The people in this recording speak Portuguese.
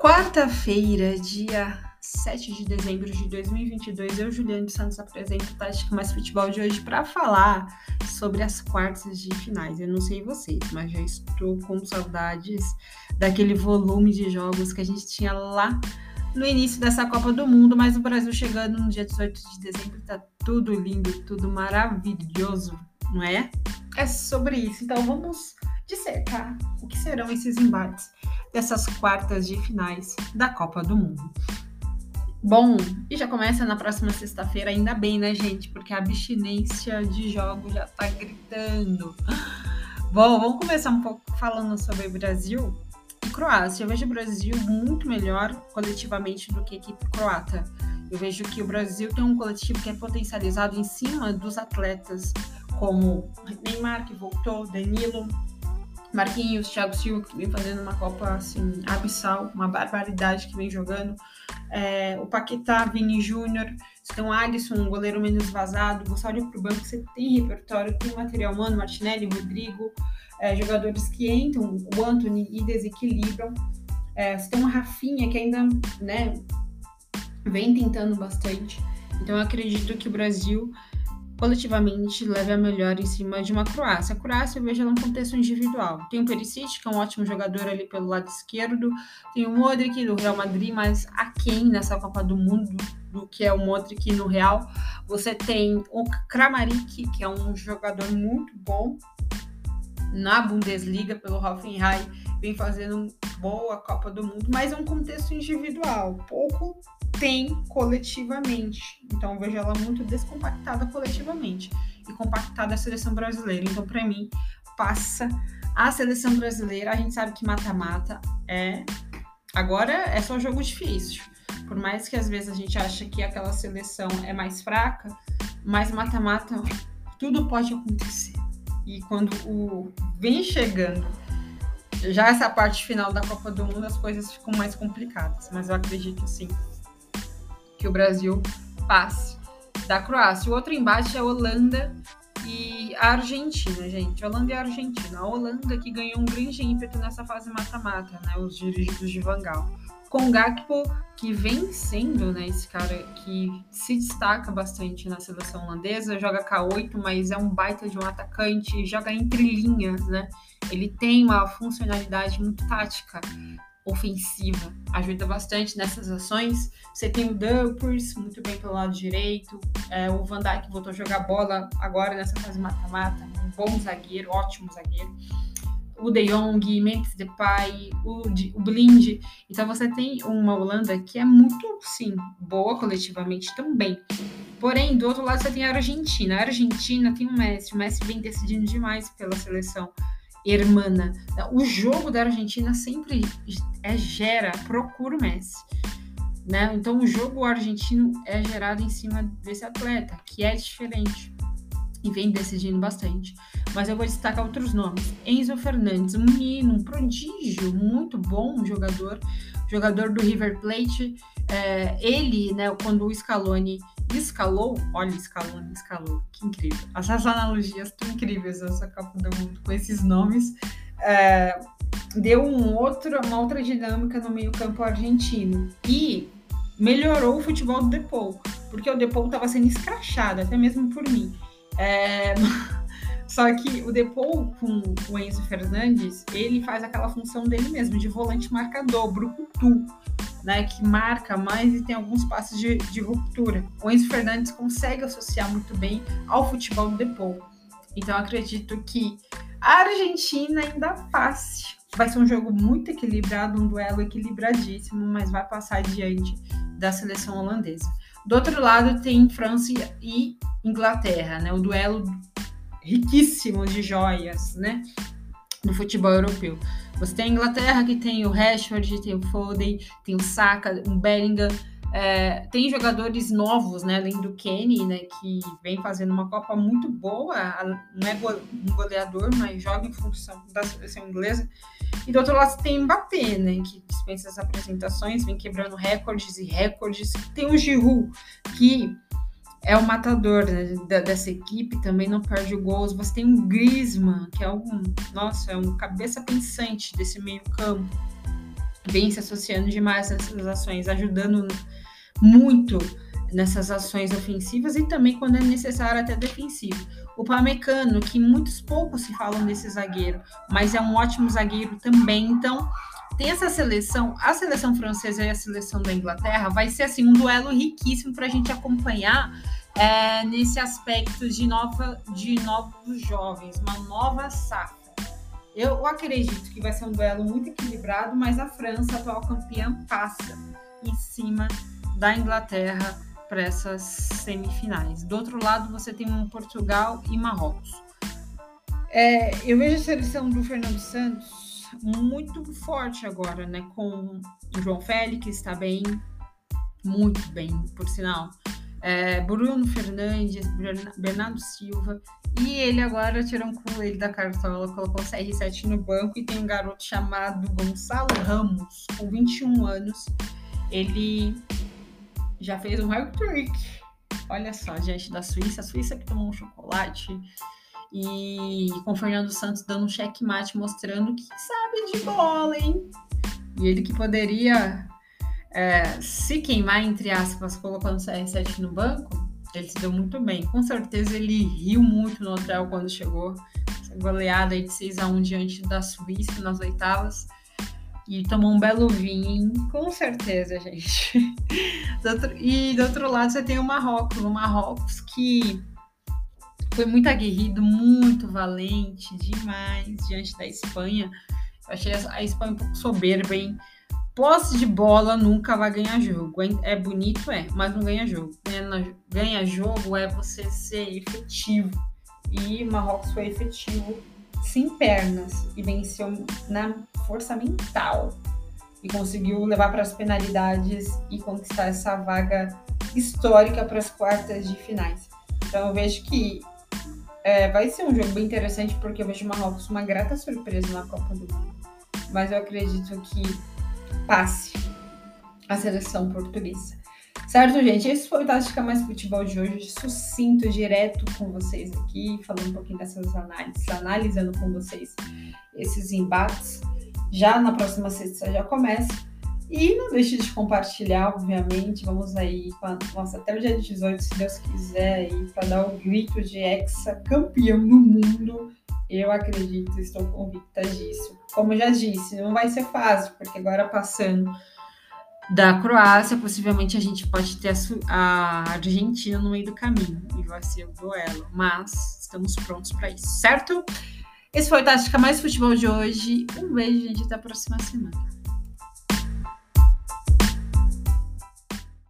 Quarta-feira, dia 7 de dezembro de 2022, eu, Juliane Santos, apresento o Tática Mais Futebol de hoje para falar sobre as quartas de finais. Eu não sei vocês, mas já estou com saudades daquele volume de jogos que a gente tinha lá no início dessa Copa do Mundo, mas o Brasil chegando no dia 18 de dezembro, tá tudo lindo, tudo maravilhoso, não é? É sobre isso. Então vamos dissecar o que serão esses embates dessas quartas de finais da Copa do Mundo. Bom, e já começa na próxima sexta-feira, ainda bem, né, gente? Porque a abstinência de jogos já tá gritando. Bom, vamos começar um pouco falando sobre Brasil e Croácia. Eu vejo o Brasil muito melhor coletivamente do que a equipe croata. Eu vejo que o Brasil tem um coletivo que é potencializado em cima dos atletas, como Neymar, que voltou, Danilo, Marquinhos, Thiago Silva, que vem fazendo uma Copa assim, abissal, uma barbaridade que vem jogando. É, o Paquetá, Vini Júnior, você tem o Alisson, um goleiro menos vazado. Você olha para o banco, você tem repertório, tem material humano, Martinelli, Rodrigo, é, jogadores que entram, o Anthony e desequilibram. É, você tem uma Rafinha que ainda né, vem tentando bastante. Então eu acredito que o Brasil coletivamente leve a melhor em cima de uma Croácia. A Croácia eu vejo ela num contexto individual. Tem o Perisic, que é um ótimo jogador ali pelo lado esquerdo, tem o Modric do Real Madrid, mas aquém nessa Copa do Mundo do que é o Modric no Real. Você tem o Kramaric, que é um jogador muito bom na Bundesliga pelo Hoffenheim, vem fazendo boa Copa do Mundo, mas é um contexto individual. Pouco tem coletivamente. Então vejo ela muito descompactada coletivamente e compactada a seleção brasileira. Então para mim passa a seleção brasileira. A gente sabe que mata-mata é agora é só jogo difícil. Por mais que às vezes a gente acha que aquela seleção é mais fraca, mas mata-mata tudo pode acontecer. E quando o vem chegando já essa parte final da Copa do Mundo, as coisas ficam mais complicadas. Mas eu acredito sim que o Brasil passe da Croácia. O outro embate é Holanda e a Argentina, gente. Holanda e a Argentina. A Holanda que ganhou um grande ímpeto nessa fase mata-mata, né? Os dirigidos de Vangal. Com Gakpo, que vem sendo né, esse cara que se destaca bastante na seleção holandesa, joga K8, mas é um baita de um atacante, joga entre linhas, né? Ele tem uma funcionalidade muito tática ofensiva, ajuda bastante nessas ações. Você tem o Dumpers, muito bem pelo lado direito, é, o Van Dijk voltou a jogar bola agora nessa fase mata-mata, um bom zagueiro, ótimo zagueiro. O De Jong, Memphis Depay, o, o Blind. Então você tem uma Holanda que é muito, sim, boa coletivamente também. Porém, do outro lado você tem a Argentina. A Argentina tem o Messi. O Messi vem decidindo demais pela seleção hermana. O jogo da Argentina sempre é, gera, procura o Messi. Né? Então o jogo argentino é gerado em cima desse atleta, que é diferente e vem decidindo bastante. Mas eu vou destacar outros nomes. Enzo Fernandes, um menino, um prodígio, muito bom jogador, jogador do River Plate. É, ele, né, quando o Scaloni escalou, olha, Scaloni escalou, que incrível. Essas analogias estão incríveis essa Copa do Mundo com esses nomes. É, deu um outro, uma outra dinâmica no meio-campo argentino e melhorou o futebol do Depou, porque o Depou estava sendo escrachado, até mesmo por mim. É, só que o Depou com o Enzo Fernandes, ele faz aquela função dele mesmo, de volante marcador, brucutu, né, que marca mais e tem alguns passos de, de ruptura. O Enzo Fernandes consegue associar muito bem ao futebol do Depou. Então acredito que a Argentina ainda passe Vai ser um jogo muito equilibrado, um duelo equilibradíssimo, mas vai passar diante da seleção holandesa. Do outro lado tem França e Inglaterra, né? O duelo riquíssimo de joias, né? Do futebol europeu. Você tem a Inglaterra que tem o Rashford, tem o Foden, tem o Saka, o Bellingham, é, tem jogadores novos, né, além do Kenny, né, que vem fazendo uma Copa muito boa, não é um goleador, mas joga em função da seleção inglesa. E do outro lado tem Mbappé, né, que dispensa as apresentações, vem quebrando recordes e recordes. Tem o Giroud, que é o matador né, dessa equipe, também não perde gols. Você tem o Griezmann, que é um, nossa, é um cabeça pensante desse meio campo vem se associando demais nessas ações, ajudando muito nessas ações ofensivas e também quando é necessário até defensivo. O Pamecano, que muitos poucos se falam desse zagueiro, mas é um ótimo zagueiro também. Então, tem essa seleção, a seleção francesa e a seleção da Inglaterra vai ser assim um duelo riquíssimo para a gente acompanhar é, nesse aspecto de nova, de novos jovens, uma nova safra. Eu acredito que vai ser um duelo muito equilibrado, mas a França, atual campeã, passa em cima da Inglaterra para essas semifinais. Do outro lado, você tem um Portugal e Marrocos. É, eu vejo a seleção do Fernando Santos muito forte agora, né? Com o João Félix está bem, muito bem, por sinal. É, Bruno Fernandes, Bernardo Silva, e ele agora tirou um ele da cartola, colocou o CR7 no banco e tem um garoto chamado Gonçalo Ramos, com 21 anos. Ele já fez um hat-trick. Olha só, diante da Suíça. A Suíça que tomou um chocolate. E com o Fernando Santos dando um checkmate, mostrando que sabe de bola, hein? E ele que poderia é, se queimar, entre aspas, colocando o CR7 no banco, ele se deu muito bem. Com certeza ele riu muito no hotel quando chegou. Essa goleada aí de 6 a 1 diante da Suíça nas oitavas e tomou um belo vinho, com certeza, gente. e do outro lado você tem o Marrocos, o Marrocos que foi muito aguerrido, muito valente, demais diante da Espanha. Eu achei a Espanha um pouco soberba, hein? Posse de bola nunca vai ganhar jogo. É bonito, é, mas não ganha jogo. Ganha jogo é você ser efetivo. E Marrocos foi efetivo sem pernas e venceu na força mental e conseguiu levar para as penalidades e conquistar essa vaga histórica para as quartas de finais. Então eu vejo que é, vai ser um jogo bem interessante porque eu vejo Marrocos uma grata surpresa na Copa do Mundo. Mas eu acredito que passe a seleção portuguesa. Certo, gente? Esse foi o Tática Mais Futebol de hoje, sucinto, direto com vocês aqui, falando um pouquinho dessas análises, analisando com vocês esses embates. Já na próxima sexta já começa. E não deixe de compartilhar, obviamente. Vamos aí, nossa, até o dia 18, se Deus quiser, aí, para dar o grito de exa campeão no mundo. Eu acredito, estou convicta disso. Como já disse, não vai ser fácil, porque agora passando da Croácia, possivelmente a gente pode ter a, a Argentina no meio do caminho e vai ser o duelo, mas estamos prontos para isso, certo? Esse foi o Tática Mais Futebol de hoje. Um beijo, gente, até a próxima semana.